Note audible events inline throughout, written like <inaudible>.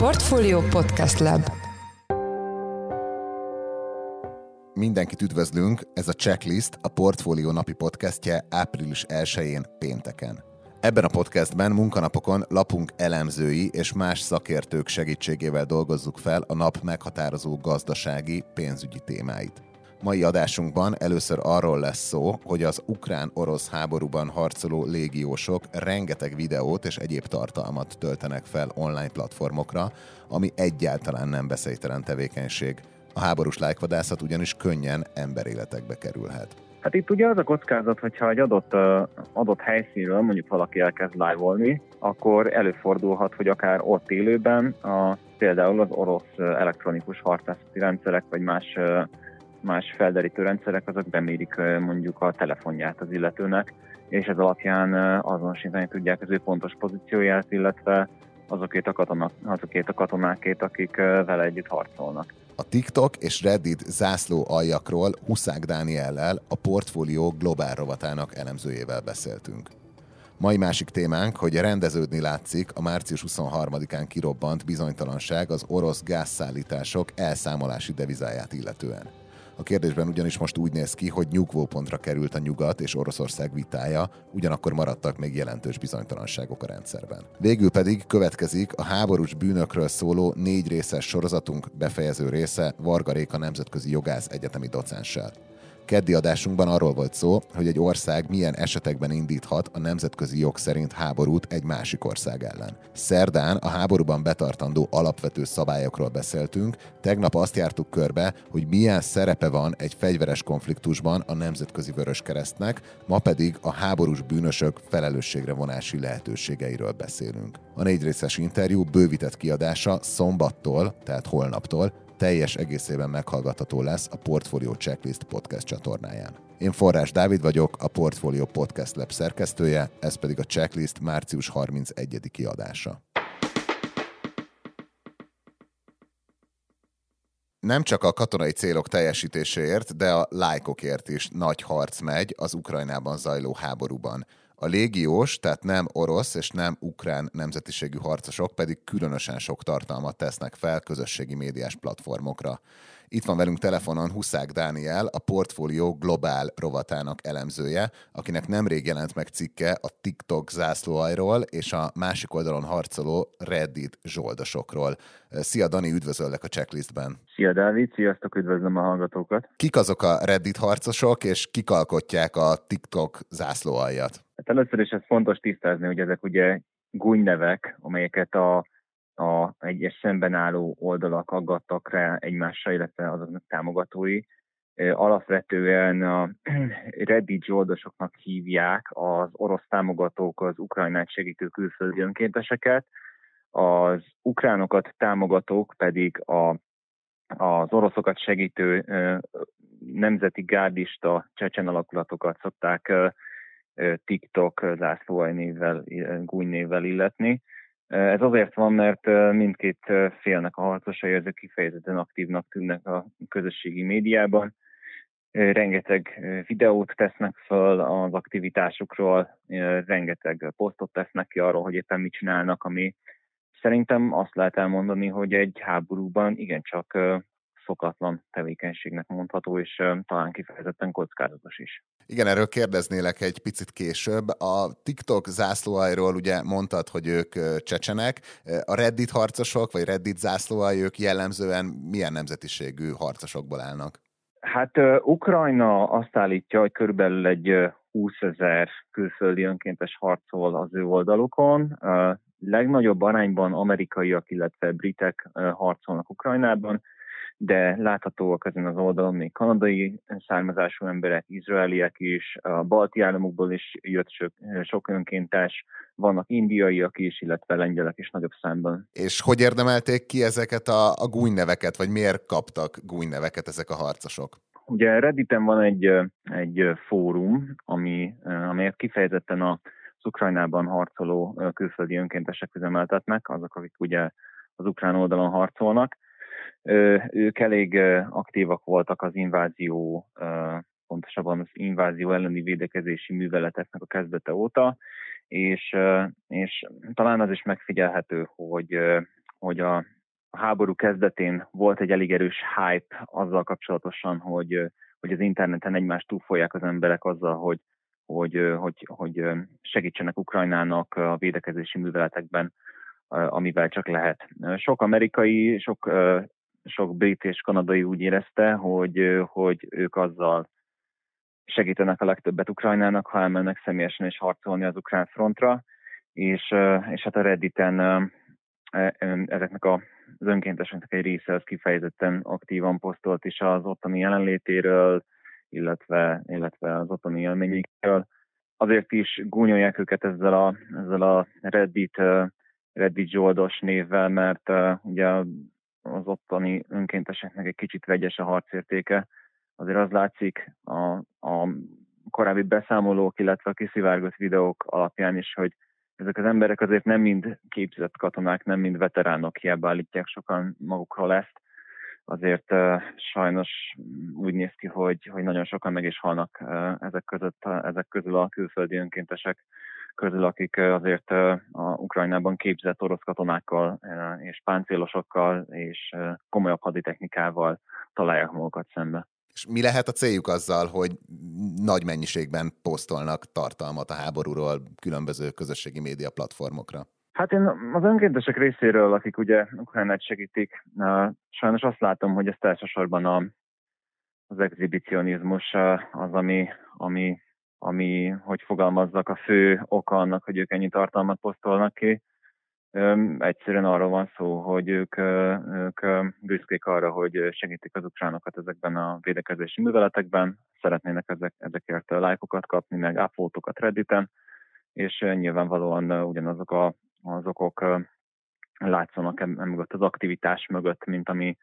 Portfolio Podcast Lab Mindenkit üdvözlünk, ez a Checklist, a Portfolio napi podcastje április 1-én pénteken. Ebben a podcastben munkanapokon lapunk elemzői és más szakértők segítségével dolgozzuk fel a nap meghatározó gazdasági, pénzügyi témáit. Mai adásunkban először arról lesz szó, hogy az ukrán-orosz háborúban harcoló légiósok rengeteg videót és egyéb tartalmat töltenek fel online platformokra, ami egyáltalán nem beszélytelen tevékenység. A háborús lájkvadászat ugyanis könnyen emberéletekbe kerülhet. Hát itt ugye az a kockázat, hogyha egy adott, adott helyszínről mondjuk valaki elkezd live akkor előfordulhat, hogy akár ott élőben a, például az orosz elektronikus harcászati rendszerek, vagy más más felderítő rendszerek, azok bemérik mondjuk a telefonját az illetőnek, és ez alapján azonosítani tudják az ő pontos pozícióját, illetve azokét a, katonák, azokét a katonákét, akik vele együtt harcolnak. A TikTok és Reddit zászló aljakról Huszák Dániellel, a portfólió globál rovatának elemzőjével beszéltünk. Mai másik témánk, hogy rendeződni látszik a március 23-án kirobbant bizonytalanság az orosz gázszállítások elszámolási devizáját illetően. A kérdésben ugyanis most úgy néz ki, hogy nyugvópontra került a nyugat és Oroszország vitája, ugyanakkor maradtak még jelentős bizonytalanságok a rendszerben. Végül pedig következik a háborús bűnökről szóló négy részes sorozatunk befejező része Varga Réka nemzetközi jogász egyetemi docenssel. Keddi adásunkban arról volt szó, hogy egy ország milyen esetekben indíthat a nemzetközi jog szerint háborút egy másik ország ellen. Szerdán a háborúban betartandó alapvető szabályokról beszéltünk, tegnap azt jártuk körbe, hogy milyen szerepe van egy fegyveres konfliktusban a Nemzetközi Vöröskeresztnek, ma pedig a háborús bűnösök felelősségre vonási lehetőségeiről beszélünk. A négy részes interjú bővített kiadása szombattól, tehát holnaptól teljes egészében meghallgatható lesz a Portfolio Checklist podcast csatornáján. Én Forrás Dávid vagyok, a Portfolio Podcast Lab szerkesztője, ez pedig a Checklist március 31. kiadása. nem csak a katonai célok teljesítéséért, de a lájkokért is nagy harc megy az Ukrajnában zajló háborúban. A légiós, tehát nem orosz és nem ukrán nemzetiségű harcosok pedig különösen sok tartalmat tesznek fel közösségi médiás platformokra. Itt van velünk telefonon Huszák Dániel, a Portfolio Globál rovatának elemzője, akinek nemrég jelent meg cikke a TikTok zászlóajról és a másik oldalon harcoló Reddit zsoldosokról. Szia Dani, üdvözöllek a checklistben. Szia Dávid, sziasztok, üdvözlöm a hallgatókat. Kik azok a Reddit harcosok, és kik alkotják a TikTok zászlóaljat? Hát először is ez fontos tisztázni, hogy ezek ugye gúnynevek, amelyeket a a egyes szemben álló oldalak aggattak rá egymásra, illetve azoknak támogatói. Alapvetően a <clears throat> Reddit zsoldosoknak hívják az orosz támogatók az Ukrajnát segítő külföldi önkénteseket, az ukránokat támogatók pedig a, az oroszokat segítő nemzeti gárdista csecsen alakulatokat szokták TikTok zászlóaj névvel, gúny névvel illetni. Ez azért van, mert mindkét félnek a harcosai ezek kifejezetten aktívnak tűnnek a közösségi médiában. Rengeteg videót tesznek föl az aktivitásukról, rengeteg posztot tesznek ki arról, hogy éppen mit csinálnak, ami szerintem azt lehet elmondani, hogy egy háborúban igencsak szokatlan tevékenységnek mondható, és talán kifejezetten kockázatos is. Igen, erről kérdeznélek egy picit később. A TikTok zászlóajról ugye mondtad, hogy ők csecsenek. A Reddit harcosok, vagy Reddit zászlóaj, ők jellemzően milyen nemzetiségű harcosokból állnak? Hát Ukrajna azt állítja, hogy körülbelül egy 20 ezer külföldi önkéntes harcol az ő oldalukon. Legnagyobb arányban amerikaiak, illetve britek harcolnak Ukrajnában de láthatóak ezen az oldalon még kanadai származású emberek, izraeliek is, a balti államokból is jött sok, sok önkéntes, vannak indiaiak is, illetve lengyelek is nagyobb számban. És hogy érdemelték ki ezeket a, a gúnyneveket, vagy miért kaptak gúnyneveket ezek a harcosok? Ugye Redditen van egy, egy fórum, ami, amelyet kifejezetten a az Ukrajnában harcoló külföldi önkéntesek üzemeltetnek, azok, akik ugye az ukrán oldalon harcolnak, ők elég aktívak voltak az invázió, pontosabban az invázió elleni védekezési műveleteknek a kezdete óta, és, és talán az is megfigyelhető, hogy hogy a, háború kezdetén volt egy elég erős hype azzal kapcsolatosan, hogy, hogy az interneten egymást túlfolják az emberek azzal, hogy, hogy, hogy, hogy segítsenek Ukrajnának a védekezési műveletekben, amivel csak lehet. Sok amerikai, sok, sok brit és kanadai úgy érezte, hogy, hogy ők azzal segítenek a legtöbbet Ukrajnának, ha elmennek személyesen és harcolni az ukrán frontra, és, és hát a Redditen e, ezeknek a, az önkénteseknek egy része az kifejezetten aktívan posztolt is az ottani jelenlétéről, illetve, illetve az ottani élményekről. Azért is gúnyolják őket ezzel a, ezzel a Reddit, Reddit zsoldos névvel, mert ugye az ottani önkénteseknek egy kicsit vegyes a harcértéke. Azért az látszik a, a korábbi beszámolók, illetve a kiszivárgott videók alapján is, hogy ezek az emberek azért nem mind képzett katonák, nem mind veteránok, hiába állítják sokan magukról ezt. Azért uh, sajnos úgy néz ki, hogy, hogy nagyon sokan meg is halnak uh, ezek, között, ezek közül a külföldi önkéntesek közül, akik azért a Ukrajnában képzett orosz katonákkal és páncélosokkal és komolyabb haditechnikával találják magukat szembe. És mi lehet a céljuk azzal, hogy nagy mennyiségben posztolnak tartalmat a háborúról különböző közösségi média platformokra? Hát én az önkéntesek részéről, akik ugye Ukrajnát segítik, sajnos azt látom, hogy ez elsősorban a, az exhibicionizmus az, ami, ami, ami, hogy fogalmazzak, a fő oka annak, hogy ők ennyi tartalmat posztolnak ki. Egyszerűen arról van szó, hogy ők, ők büszkék arra, hogy segítik az ukránokat ezekben a védekezési műveletekben, szeretnének ezek, ezekért lájkokat kapni, meg ápoltokat Redditen, és nyilvánvalóan ugyanazok a, az okok látszanak mögött az aktivitás mögött, mint ami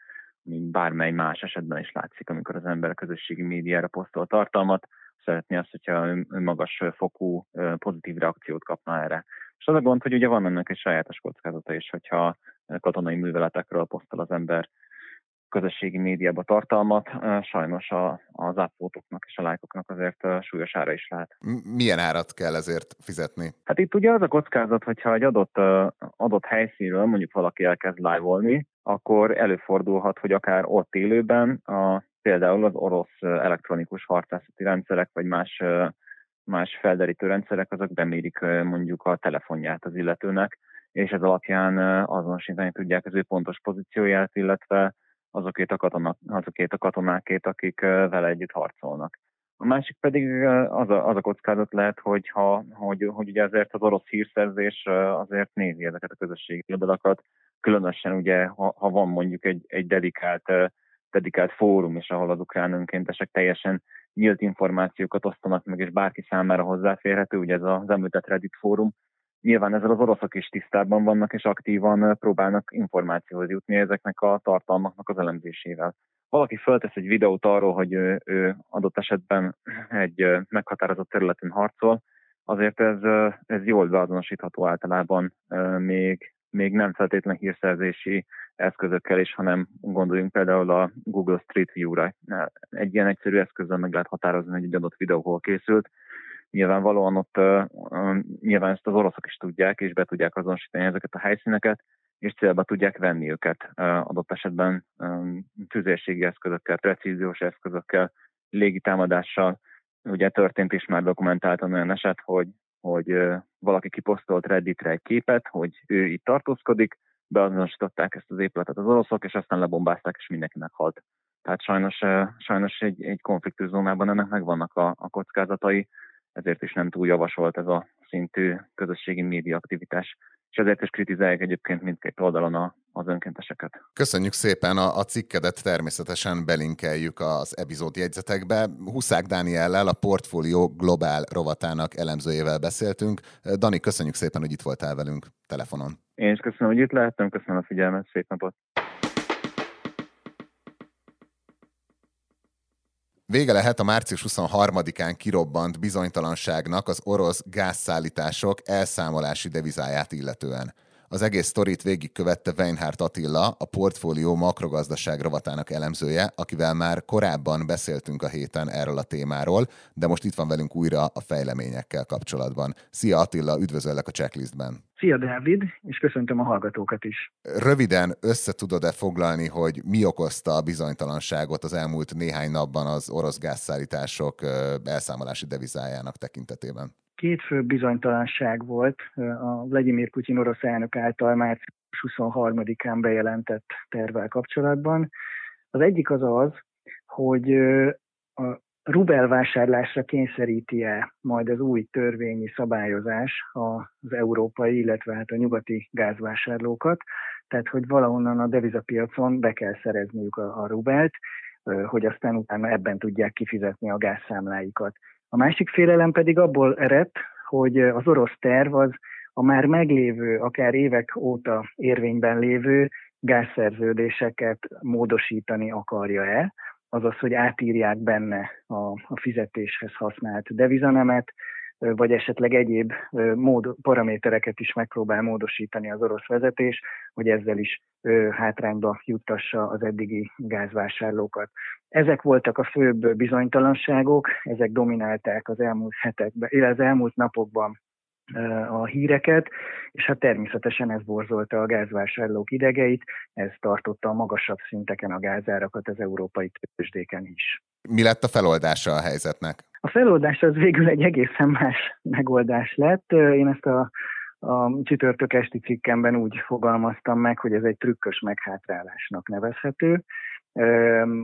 mint bármely más esetben is látszik, amikor az ember a közösségi médiára posztol tartalmat, szeretné azt, hogyha magas fokú pozitív reakciót kapna erre. És az a gond, hogy ugye van ennek egy sajátos kockázata is, hogyha katonai műveletekről posztol az ember közösségi médiába tartalmat, sajnos a, az ápoltoknak és a lájkoknak azért súlyos ára is lehet. Milyen árat kell ezért fizetni? Hát itt ugye az a kockázat, hogyha egy adott, adott helyszínről mondjuk valaki elkezd live akkor előfordulhat, hogy akár ott élőben a, például az orosz elektronikus harcászati rendszerek, vagy más más felderítő rendszerek, azok bemérik mondjuk a telefonját az illetőnek, és ez alapján azonosítani tudják az ő pontos pozícióját, illetve azokét a, katonák, azokét a katonákét, akik vele együtt harcolnak. A másik pedig az a, az a kockázat lehet, hogy, ha, hogy, hogy ugye azért az orosz hírszerzés azért nézi ezeket a közösségi oldalakat, különösen ugye, ha, ha van mondjuk egy, egy dedikált, dedikált fórum, és ahol az ukrán önkéntesek teljesen nyílt információkat osztanak meg, és bárki számára hozzáférhető, ugye ez az említett Reddit fórum, nyilván ezzel az oroszok is tisztában vannak, és aktívan próbálnak információhoz jutni ezeknek a tartalmaknak az elemzésével. Valaki föltesz egy videót arról, hogy ő, ő adott esetben egy meghatározott területen harcol, azért ez, ez jól beazonosítható általában még, még nem feltétlen hírszerzési eszközökkel is, hanem gondoljunk például a Google Street View-ra. Egy ilyen egyszerű eszközzel meg lehet határozni, hogy egy adott videó hol készült, nyilvánvalóan ott uh, nyilván ezt az oroszok is tudják, és be tudják azonosítani ezeket a helyszíneket, és célba tudják venni őket uh, adott esetben tüzérségi eszközökkel, precíziós eszközökkel, légitámadással. Ugye történt is már dokumentáltan olyan eset, hogy, hogy valaki kiposztolt Redditre egy képet, hogy ő itt tartózkodik, beazonosították ezt az épületet az oroszok, és aztán lebombázták, és mindenki meghalt. Tehát sajnos, sajnos egy, egy konfliktuszónában ennek megvannak a, a kockázatai, ezért is nem túl javasolt ez a szintű közösségi média aktivitás. És ezért is kritizálják egyébként mindkét oldalon a, az önkénteseket. Köszönjük szépen a, a cikkedet, természetesen belinkeljük az epizód jegyzetekbe. Huszák Dániellel, a Portfolio Globál rovatának elemzőjével beszéltünk. Dani, köszönjük szépen, hogy itt voltál velünk telefonon. Én is köszönöm, hogy itt lehettem, köszönöm a figyelmet, szép napot! Vége lehet a március 23-án kirobbant bizonytalanságnak az orosz gázszállítások elszámolási devizáját illetően. Az egész sztorit végigkövette Weinhardt Attila, a portfólió makrogazdaság rovatának elemzője, akivel már korábban beszéltünk a héten erről a témáról, de most itt van velünk újra a fejleményekkel kapcsolatban. Szia Attila, üdvözöllek a checklistben! Szia Dávid, és köszöntöm a hallgatókat is. Röviden össze tudod-e foglalni, hogy mi okozta a bizonytalanságot az elmúlt néhány napban az orosz gázszállítások elszámolási devizájának tekintetében? Két fő bizonytalanság volt a Vladimir Putyin orosz elnök által március 23-án bejelentett tervvel kapcsolatban. Az egyik az az, hogy a rubel vásárlásra kényszeríti-e majd az új törvényi szabályozás az európai, illetve hát a nyugati gázvásárlókat, tehát hogy valahonnan a devizapiacon be kell szerezniük a, a rubelt, hogy aztán utána ebben tudják kifizetni a gázszámláikat. A másik félelem pedig abból ered, hogy az orosz terv az a már meglévő, akár évek óta érvényben lévő gázszerződéseket módosítani akarja-e, azaz, hogy átírják benne a, a fizetéshez használt devizanemet, vagy esetleg egyéb mód, paramétereket is megpróbál módosítani az orosz vezetés, hogy ezzel is hátrányba juttassa az eddigi gázvásárlókat. Ezek voltak a főbb bizonytalanságok, ezek dominálták az elmúlt hetekben, illetve az elmúlt napokban a híreket, és hát természetesen ez borzolta a gázvásárlók idegeit, ez tartotta a magasabb szinteken a gázárakat az európai tőzsdéken is. Mi lett a feloldása a helyzetnek? A feloldás az végül egy egészen más megoldás lett. Én ezt a, a csütörtök esti cikkemben úgy fogalmaztam meg, hogy ez egy trükkös meghátrálásnak nevezhető.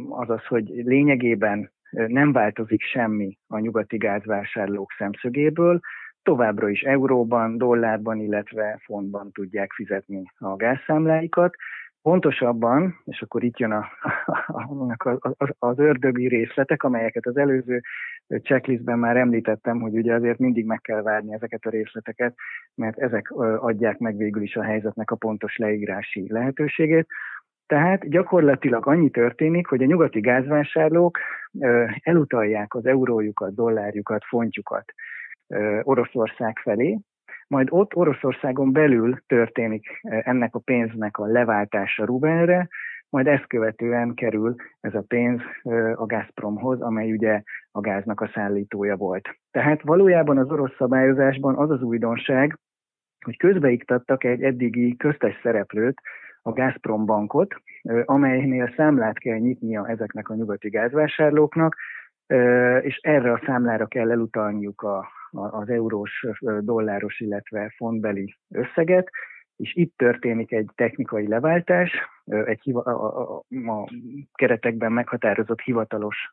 Azaz, hogy lényegében nem változik semmi a nyugati gázvásárlók szemszögéből, továbbra is euróban, dollárban, illetve fontban tudják fizetni a gázszámláikat. Pontosabban, és akkor itt jön a, a, a, az ördögi részletek, amelyeket az előző checklistben már említettem, hogy ugye azért mindig meg kell várni ezeket a részleteket, mert ezek adják meg végül is a helyzetnek a pontos leírási lehetőségét. Tehát gyakorlatilag annyi történik, hogy a nyugati gázvásárlók elutalják az eurójukat, dollárjukat, fontjukat Oroszország felé, majd ott Oroszországon belül történik ennek a pénznek a leváltása rubelre, majd ezt követően kerül ez a pénz a Gazpromhoz, amely ugye a gáznak a szállítója volt. Tehát valójában az orosz szabályozásban az az újdonság, hogy közbeiktattak egy eddigi köztes szereplőt, a Gazprom bankot, amelynél számlát kell nyitnia ezeknek a nyugati gázvásárlóknak, és erre a számlára kell elutalniuk a, az eurós, dolláros, illetve fontbeli összeget, és itt történik egy technikai leváltás, egy hiva, a, a, a keretekben meghatározott hivatalos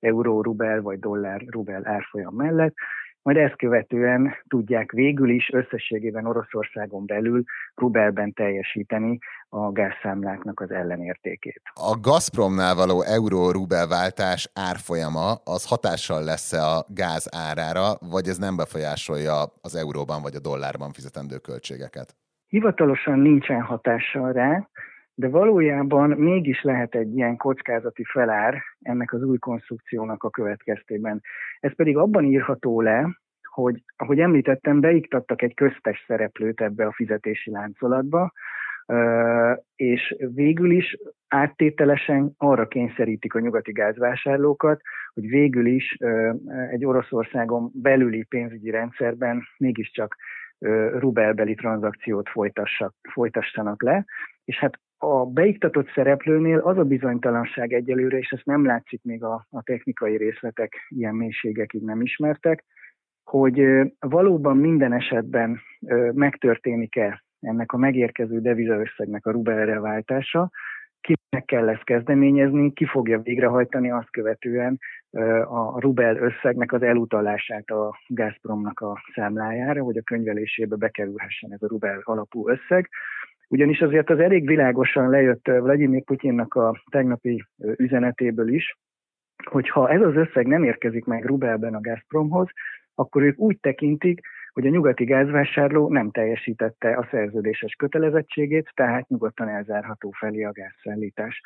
euró-rubel vagy dollár-rubel árfolyam mellett, majd ezt követően tudják végül is összességében Oroszországon belül rubelben teljesíteni a gázszámláknak az ellenértékét. A Gazpromnál való euró-rubel váltás árfolyama az hatással lesz-e a gáz árára, vagy ez nem befolyásolja az euróban vagy a dollárban fizetendő költségeket? Hivatalosan nincsen hatással rá, de valójában mégis lehet egy ilyen kockázati felár ennek az új konstrukciónak a következtében. Ez pedig abban írható le, hogy, ahogy említettem, beiktattak egy köztes szereplőt ebbe a fizetési láncolatba, és végül is áttételesen arra kényszerítik a nyugati gázvásárlókat, hogy végül is egy Oroszországon belüli pénzügyi rendszerben mégiscsak rubelbeli tranzakciót folytassanak le, és hát a beiktatott szereplőnél az a bizonytalanság egyelőre, és ezt nem látszik még a, a technikai részletek, ilyen mélységekig nem ismertek, hogy valóban minden esetben megtörténik-e ennek a megérkező devizaösszegnek a rubelre váltása, kinek kell ezt kezdeményezni, ki fogja végrehajtani azt követően a rubel összegnek az elutalását a Gazpromnak a számlájára, hogy a könyvelésébe bekerülhessen ez a rubel alapú összeg. Ugyanis azért az elég világosan lejött Vladimir Putyinnak a tegnapi üzenetéből is, hogy ha ez az összeg nem érkezik meg rubelben a Gazpromhoz, akkor ők úgy tekintik, hogy a nyugati gázvásárló nem teljesítette a szerződéses kötelezettségét, tehát nyugodtan elzárható felé a gázszállítás.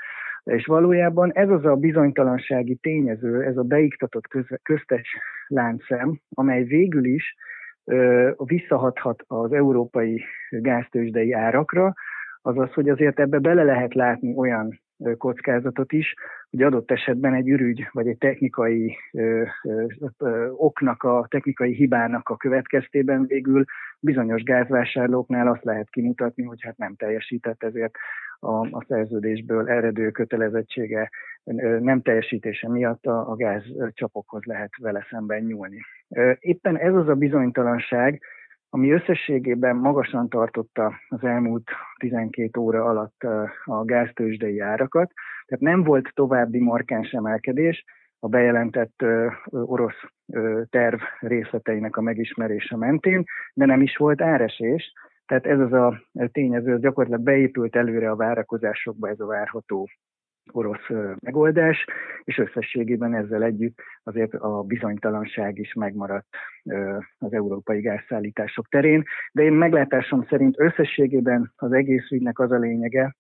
És valójában ez az a bizonytalansági tényező, ez a beiktatott köztes láncszem, amely végül is visszahathat az európai gáztősdei árakra, az az, hogy azért ebbe bele lehet látni olyan kockázatot is, hogy adott esetben egy ürügy vagy egy technikai ö, ö, ö, oknak, a technikai hibának a következtében végül bizonyos gázvásárlóknál azt lehet kimutatni, hogy hát nem teljesített, ezért a, a szerződésből eredő kötelezettsége nem teljesítése miatt a, a gázcsapokhoz lehet vele szemben nyúlni. Éppen ez az a bizonytalanság, ami összességében magasan tartotta az elmúlt 12 óra alatt a gáztősdei árakat, tehát nem volt további markáns emelkedés a bejelentett orosz terv részleteinek a megismerése mentén, de nem is volt áresés, tehát ez az a tényező, az gyakorlatilag beépült előre a várakozásokba ez a várható orosz megoldás, és összességében ezzel együtt azért a bizonytalanság is megmaradt az európai gázszállítások terén. De én meglátásom szerint összességében az egész ügynek az a lényege,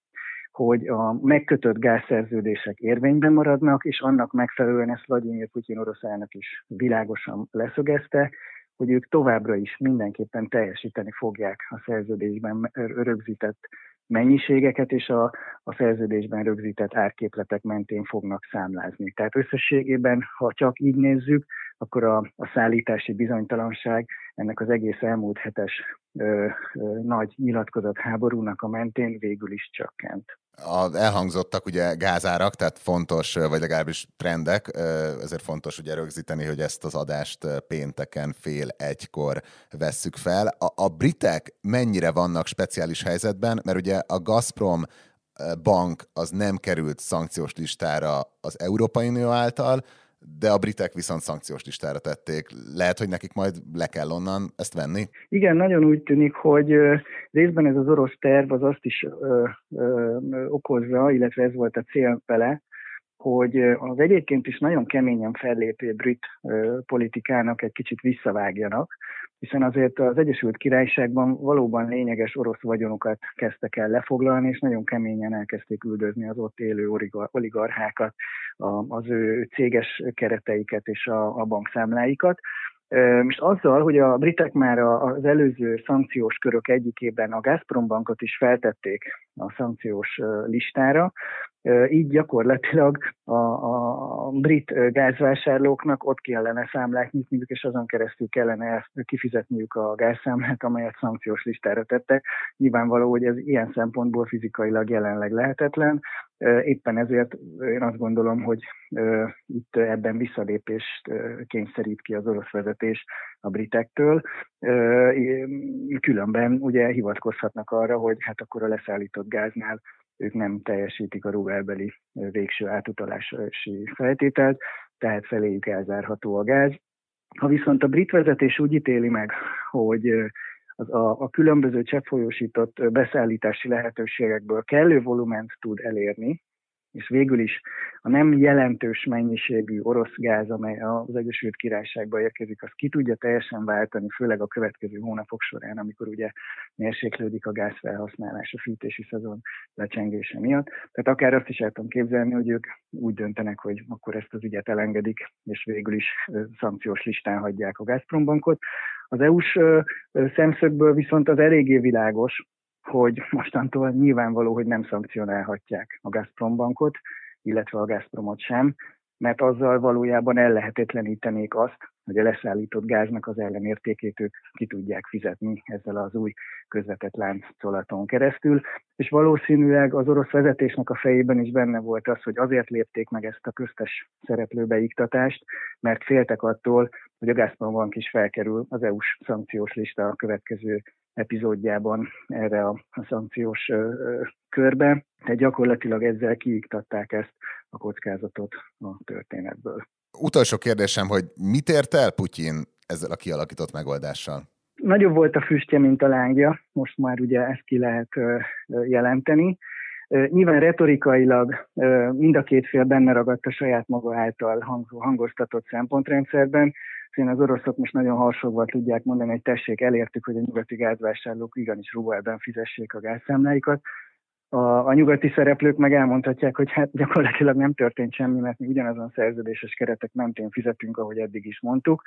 hogy a megkötött gázszerződések érvényben maradnak, és annak megfelelően ezt Vladimir Putyin orosz elnök is világosan leszögezte, hogy ők továbbra is mindenképpen teljesíteni fogják a szerződésben rögzített mennyiségeket, és a, a szerződésben rögzített árképletek mentén fognak számlázni. Tehát összességében, ha csak így nézzük, akkor a, a szállítási bizonytalanság ennek az egész elmúlt hetes ö, ö, nagy nyilatkozat háborúnak a mentén végül is csökkent. A, elhangzottak ugye gázárak, tehát fontos, vagy legalábbis trendek, ezért fontos ugye rögzíteni, hogy ezt az adást pénteken fél egykor vesszük fel. A, a britek mennyire vannak speciális helyzetben, mert ugye a Gazprom bank az nem került szankciós listára az Európai Unió által, de a britek viszont szankciós listára tették. Lehet, hogy nekik majd le kell onnan ezt venni? Igen, nagyon úgy tűnik, hogy részben ez az orosz terv az azt is ö, ö, okozza, illetve ez volt a cél hogy az egyébként is nagyon keményen fellépő brit politikának egy kicsit visszavágjanak, hiszen azért az Egyesült Királyságban valóban lényeges orosz vagyonokat kezdtek el lefoglalni, és nagyon keményen elkezdték üldözni az ott élő oligarchákat, az ő céges kereteiket és a, a bankszámláikat. Most azzal, hogy a britek már az előző szankciós körök egyikében a Gazprom bankot is feltették a szankciós listára, így gyakorlatilag a, a brit gázvásárlóknak ott kellene számlát nyitniuk, és azon keresztül kellene kifizetniük a gázszámlát, amelyet szankciós listára tettek. Nyilvánvaló, hogy ez ilyen szempontból fizikailag jelenleg lehetetlen. Éppen ezért én azt gondolom, hogy itt ebben visszalépést kényszerít ki az orosz vezetés a britektől. Különben ugye hivatkozhatnak arra, hogy hát akkor a leszállított gáznál ők nem teljesítik a rubelbeli végső átutalási feltételt, tehát feléjük elzárható a gáz. Ha viszont a brit vezetés úgy ítéli meg, hogy az a, a különböző cseppfolyósított beszállítási lehetőségekből kellő volument tud elérni, és végül is a nem jelentős mennyiségű orosz gáz, amely az Egyesült Királyságba érkezik, az ki tudja teljesen váltani, főleg a következő hónapok során, amikor ugye mérséklődik a gázfelhasználás a fűtési szezon lecsengése miatt. Tehát akár azt is el tudom képzelni, hogy ők úgy döntenek, hogy akkor ezt az ügyet elengedik, és végül is szankciós listán hagyják a Gazprombankot. Az EU-s szemszögből viszont az eléggé világos, hogy mostantól nyilvánvaló, hogy nem szankcionálhatják a Gazprom bankot, illetve a Gazpromot sem, mert azzal valójában ellehetetlenítenék azt, hogy a leszállított gáznak az ellenértékét ők ki tudják fizetni ezzel az új közvetett láncolaton keresztül. És valószínűleg az orosz vezetésnek a fejében is benne volt az, hogy azért lépték meg ezt a köztes szereplőbeiktatást, mert féltek attól, hogy a Gazprom bank is felkerül az EU-s szankciós lista a következő epizódjában erre a, a szankciós ö, ö, körbe, tehát gyakorlatilag ezzel kiiktatták ezt a kockázatot a történetből. Utolsó kérdésem, hogy mit ért el Putyin ezzel a kialakított megoldással? Nagyobb volt a füstje, mint a lángja, most már ugye ezt ki lehet jelenteni. Nyilván retorikailag mind a két fél benne ragadt a saját maga által hangoztatott szempontrendszerben, hiszen az oroszok most nagyon harsogva tudják mondani, hogy tessék, elértük, hogy a nyugati gázvásárlók igenis rubelben fizessék a gázszámláikat, a, a nyugati szereplők meg elmondhatják, hogy hát gyakorlatilag nem történt semmi, mert mi ugyanazon szerződéses keretek mentén fizetünk, ahogy eddig is mondtuk.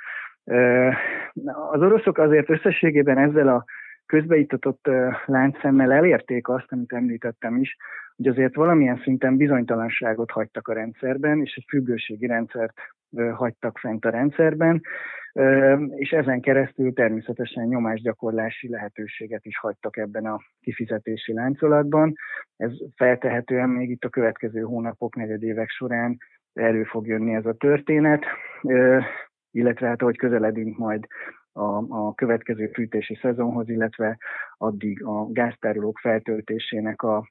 Az oroszok azért összességében ezzel a közbeítatott láncszemmel elérték azt, amit említettem is, hogy azért valamilyen szinten bizonytalanságot hagytak a rendszerben, és egy függőségi rendszert hagytak fent a rendszerben, és ezen keresztül természetesen nyomásgyakorlási lehetőséget is hagytak ebben a kifizetési láncolatban. Ez feltehetően még itt a következő hónapok, negyedévek során elő fog jönni ez a történet, illetve hát ahogy közeledünk majd a, a következő fűtési szezonhoz, illetve addig a gáztárolók feltöltésének a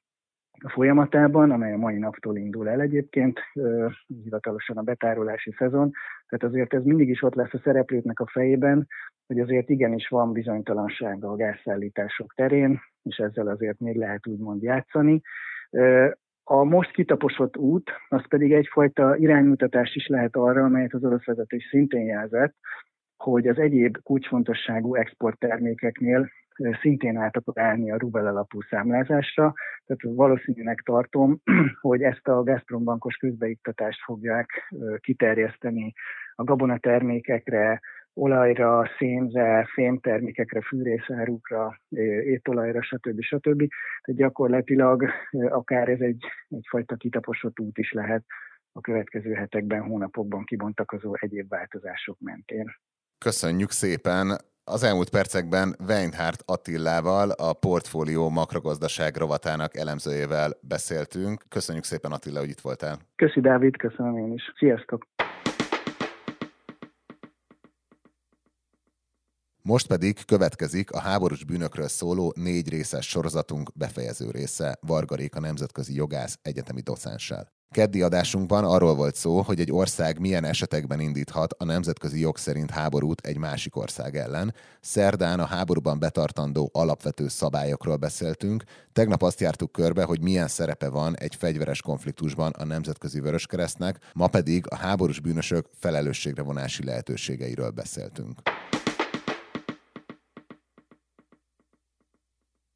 folyamatában, amely a mai naptól indul el egyébként, hivatalosan a betárolási szezon. Tehát azért ez mindig is ott lesz a szereplőknek a fejében, hogy azért igenis van bizonytalansága a gázszállítások terén, és ezzel azért még lehet úgymond játszani. A most kitaposott út, az pedig egyfajta iránymutatás is lehet arra, amelyet az orosz vezetés szintén jelzett, hogy az egyéb kulcsfontosságú exporttermékeknél szintén át akar állni a rubel alapú számlázásra. Tehát valószínűnek tartom, <clears throat> hogy ezt a Gazprom bankos közbeiktatást fogják kiterjeszteni a gabonatermékekre, olajra, szénre, fémtermékekre, fűrészárukra, étolajra, stb. stb. Tehát gyakorlatilag akár ez egy, egyfajta kitaposott út is lehet a következő hetekben, hónapokban kibontakozó egyéb változások mentén. Köszönjük szépen! Az elmúlt percekben Weinhardt Attillával, a Portfólió makrogazdaság rovatának elemzőjével beszéltünk. Köszönjük szépen Attila, hogy itt voltál. Köszi Dávid, köszönöm én is. Sziasztok! Most pedig következik a háborús bűnökről szóló négy részes sorozatunk befejező része Varga Réka nemzetközi jogász egyetemi docenssel. Keddi adásunkban arról volt szó, hogy egy ország milyen esetekben indíthat a nemzetközi jog szerint háborút egy másik ország ellen. Szerdán a háborúban betartandó alapvető szabályokról beszéltünk. Tegnap azt jártuk körbe, hogy milyen szerepe van egy fegyveres konfliktusban a Nemzetközi Vöröskeresztnek, ma pedig a háborús bűnösök felelősségre vonási lehetőségeiről beszéltünk.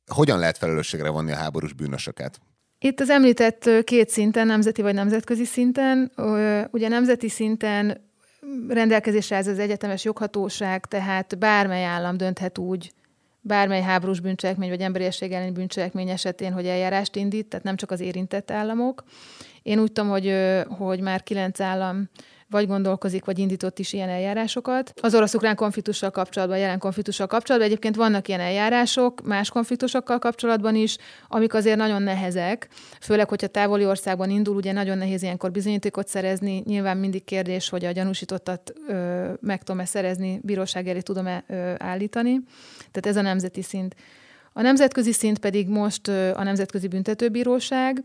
Hogyan lehet felelősségre vonni a háborús bűnösöket? Itt az említett két szinten, nemzeti vagy nemzetközi szinten, ugye nemzeti szinten rendelkezésre ez az egyetemes joghatóság, tehát bármely állam dönthet úgy, bármely háborús bűncselekmény vagy emberiesség elleni bűncselekmény esetén, hogy eljárást indít, tehát nem csak az érintett államok. Én úgy tudom, hogy, hogy már kilenc állam vagy gondolkozik, vagy indított is ilyen eljárásokat. Az orosz-ukrán konfliktussal kapcsolatban, jelen konfliktussal kapcsolatban egyébként vannak ilyen eljárások, más konfliktusokkal kapcsolatban is, amik azért nagyon nehezek, főleg, hogyha távoli országban indul, ugye nagyon nehéz ilyenkor bizonyítékot szerezni. Nyilván mindig kérdés, hogy a gyanúsítottat ö, meg tudom-e szerezni, bíróság elé tudom-e ö, állítani. Tehát ez a nemzeti szint. A nemzetközi szint pedig most a Nemzetközi Büntetőbíróság,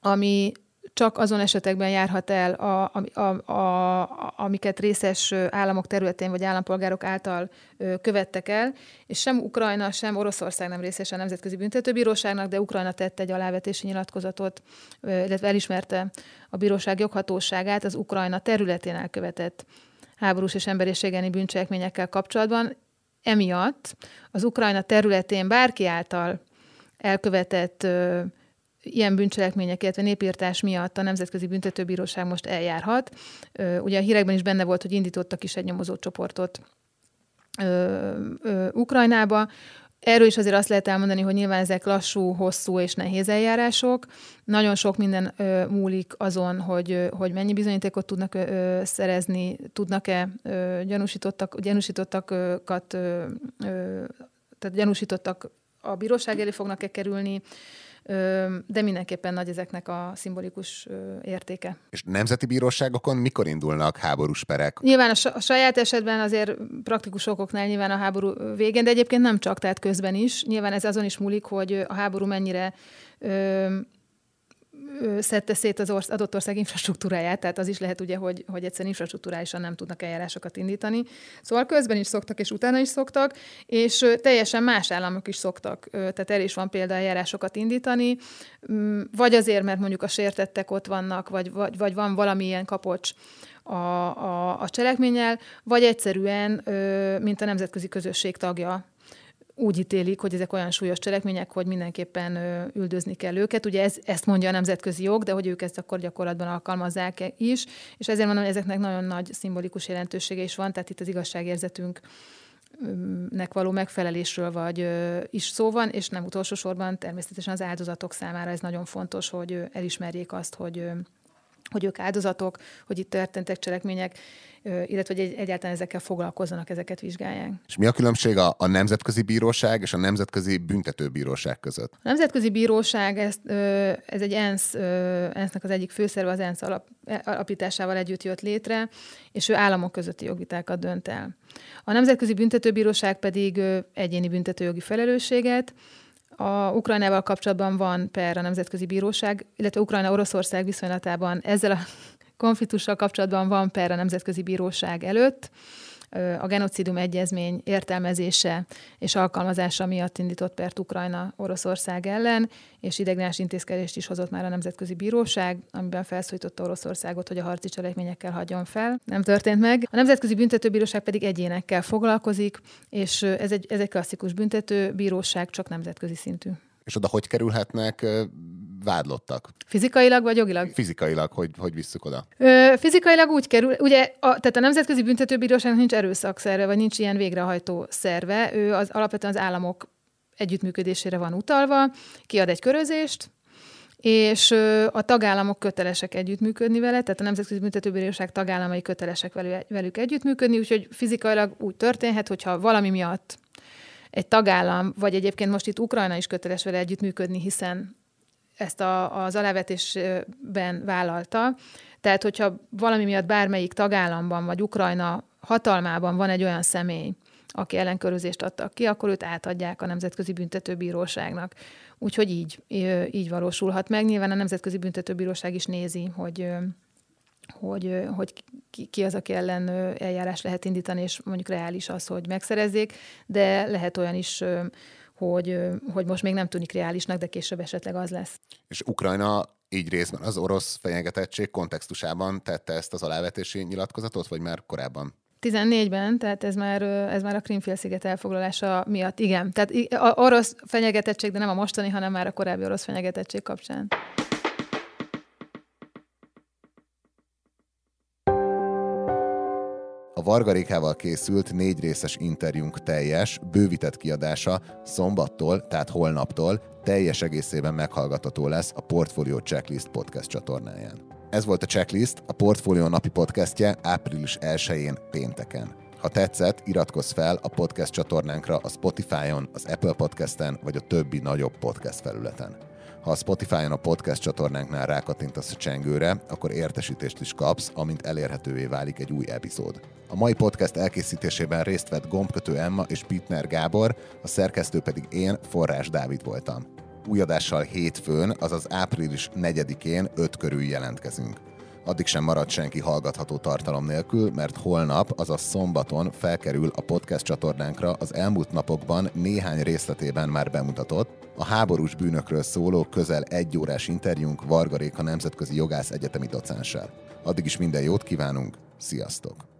ami csak azon esetekben járhat el, a, a, a, a, amiket részes államok területén vagy állampolgárok által követtek el, és sem Ukrajna, sem Oroszország nem részes a Nemzetközi Büntetőbíróságnak, de Ukrajna tette egy alávetési nyilatkozatot, illetve elismerte a bíróság joghatóságát az Ukrajna területén elkövetett háborús és emberiségeni bűncselekményekkel kapcsolatban. Emiatt az Ukrajna területén bárki által elkövetett ilyen bűncselekmények, illetve népírtás miatt a Nemzetközi Büntetőbíróság most eljárhat. Ugye a hírekben is benne volt, hogy indítottak is egy nyomozó csoportot Ukrajnába. Erről is azért azt lehet elmondani, hogy nyilván ezek lassú, hosszú és nehéz eljárások. Nagyon sok minden ö, múlik azon, hogy, hogy mennyi bizonyítékot tudnak ö, szerezni, tudnak-e ö, gyanúsítottak, gyanúsítottakat, ö, ö, tehát gyanúsítottak a bíróság elé fognak-e kerülni, de mindenképpen nagy ezeknek a szimbolikus értéke. És nemzeti bíróságokon mikor indulnak háborús perek? Nyilván a saját esetben azért praktikus okoknál nyilván a háború végén, de egyébként nem csak, tehát közben is. Nyilván ez azon is múlik, hogy a háború mennyire szedte szét az orsz, adott ország infrastruktúráját, tehát az is lehet ugye, hogy, hogy egyszerűen infrastruktúrálisan nem tudnak eljárásokat indítani. Szóval közben is szoktak, és utána is szoktak, és teljesen más államok is szoktak, tehát el is van példa eljárásokat indítani, mm, vagy azért, mert mondjuk a sértettek ott vannak, vagy, vagy, vagy van valamilyen kapocs a, a, a cselekménnyel, vagy egyszerűen, mint a nemzetközi közösség tagja, úgy ítélik, hogy ezek olyan súlyos cselekmények, hogy mindenképpen üldözni kell őket. Ugye ez, ezt mondja a nemzetközi jog, de hogy ők ezt akkor gyakorlatban alkalmazzák is, és ezért mondom, hogy ezeknek nagyon nagy szimbolikus jelentősége is van, tehát itt az igazságérzetünk nek való megfelelésről vagy is szó van, és nem utolsó sorban természetesen az áldozatok számára ez nagyon fontos, hogy elismerjék azt, hogy hogy ők áldozatok, hogy itt történtek cselekmények, illetve hogy egyáltalán ezekkel foglalkozzanak, ezeket vizsgálják. És mi a különbség a, a Nemzetközi Bíróság és a Nemzetközi Büntetőbíróság között? A Nemzetközi Bíróság, ez, ez egy ENSZ, ENSZ-nek az egyik főszerve, az ENSZ alap, alapításával együtt jött létre, és ő államok közötti jogvitákat dönt el. A Nemzetközi Büntetőbíróság pedig egyéni büntetőjogi felelősséget, a Ukrajnával kapcsolatban van per a Nemzetközi Bíróság, illetve Ukrajna-Oroszország viszonylatában ezzel a <laughs> konfliktussal kapcsolatban van per a Nemzetközi Bíróság előtt a genocidum egyezmény értelmezése és alkalmazása miatt indított pert Ukrajna Oroszország ellen, és ideiglenes intézkedést is hozott már a Nemzetközi Bíróság, amiben felszólította Oroszországot, hogy a harci cselekményekkel hagyjon fel. Nem történt meg. A Nemzetközi Büntetőbíróság pedig egyénekkel foglalkozik, és ez egy, ez egy klasszikus büntetőbíróság, csak nemzetközi szintű. És oda hogy kerülhetnek vádlottak? Fizikailag vagy jogilag? Fizikailag, hogy, hogy visszük oda? Ö, fizikailag úgy kerül, ugye, a, tehát a Nemzetközi Büntetőbíróságnak nincs erőszakszerve, vagy nincs ilyen végrehajtó szerve, ő az alapvetően az államok együttműködésére van utalva, kiad egy körözést, és a tagállamok kötelesek együttműködni vele, tehát a Nemzetközi Büntetőbíróság tagállamai kötelesek velük együttműködni, úgyhogy fizikailag úgy történhet, hogyha valami miatt egy tagállam, vagy egyébként most itt Ukrajna is köteles vele együttműködni, hiszen ezt a, az alávetésben vállalta. Tehát, hogyha valami miatt bármelyik tagállamban vagy Ukrajna hatalmában van egy olyan személy, aki ellenkörözést adtak ki, akkor őt átadják a Nemzetközi Büntetőbíróságnak. Úgyhogy így, így valósulhat meg. Nyilván a Nemzetközi Büntetőbíróság is nézi, hogy hogy, hogy ki az, aki ellen eljárás lehet indítani, és mondjuk reális az, hogy megszerezzék, de lehet olyan is, hogy, hogy most még nem tűnik reálisnak, de később esetleg az lesz. És Ukrajna így részben az orosz fenyegetettség kontextusában tette ezt az alávetési nyilatkozatot, vagy már korábban? 14-ben, tehát ez már, ez már a Krimfélsziget elfoglalása miatt, igen. Tehát orosz fenyegetettség, de nem a mostani, hanem már a korábbi orosz fenyegetettség kapcsán. Vargarékával készült négy részes interjúnk teljes, bővített kiadása szombattól, tehát holnaptól teljes egészében meghallgatható lesz a Portfolio Checklist podcast csatornáján. Ez volt a Checklist, a Portfolio napi podcastje április 1-én pénteken. Ha tetszett, iratkozz fel a podcast csatornánkra a Spotify-on, az Apple Podcast-en vagy a többi nagyobb podcast felületen. Ha a Spotify-on a podcast csatornánknál rákattintasz a csengőre, akkor értesítést is kapsz, amint elérhetővé válik egy új epizód. A mai podcast elkészítésében részt vett Gombkötő Emma és Pitner Gábor, a szerkesztő pedig én, Forrás Dávid voltam. Új adással hétfőn, azaz április 4-én 5 körül jelentkezünk addig sem marad senki hallgatható tartalom nélkül, mert holnap, azaz szombaton felkerül a podcast csatornánkra az elmúlt napokban néhány részletében már bemutatott, a háborús bűnökről szóló közel egy órás interjúnk Varga Réka nemzetközi jogász egyetemi docenssel. Addig is minden jót kívánunk, sziasztok!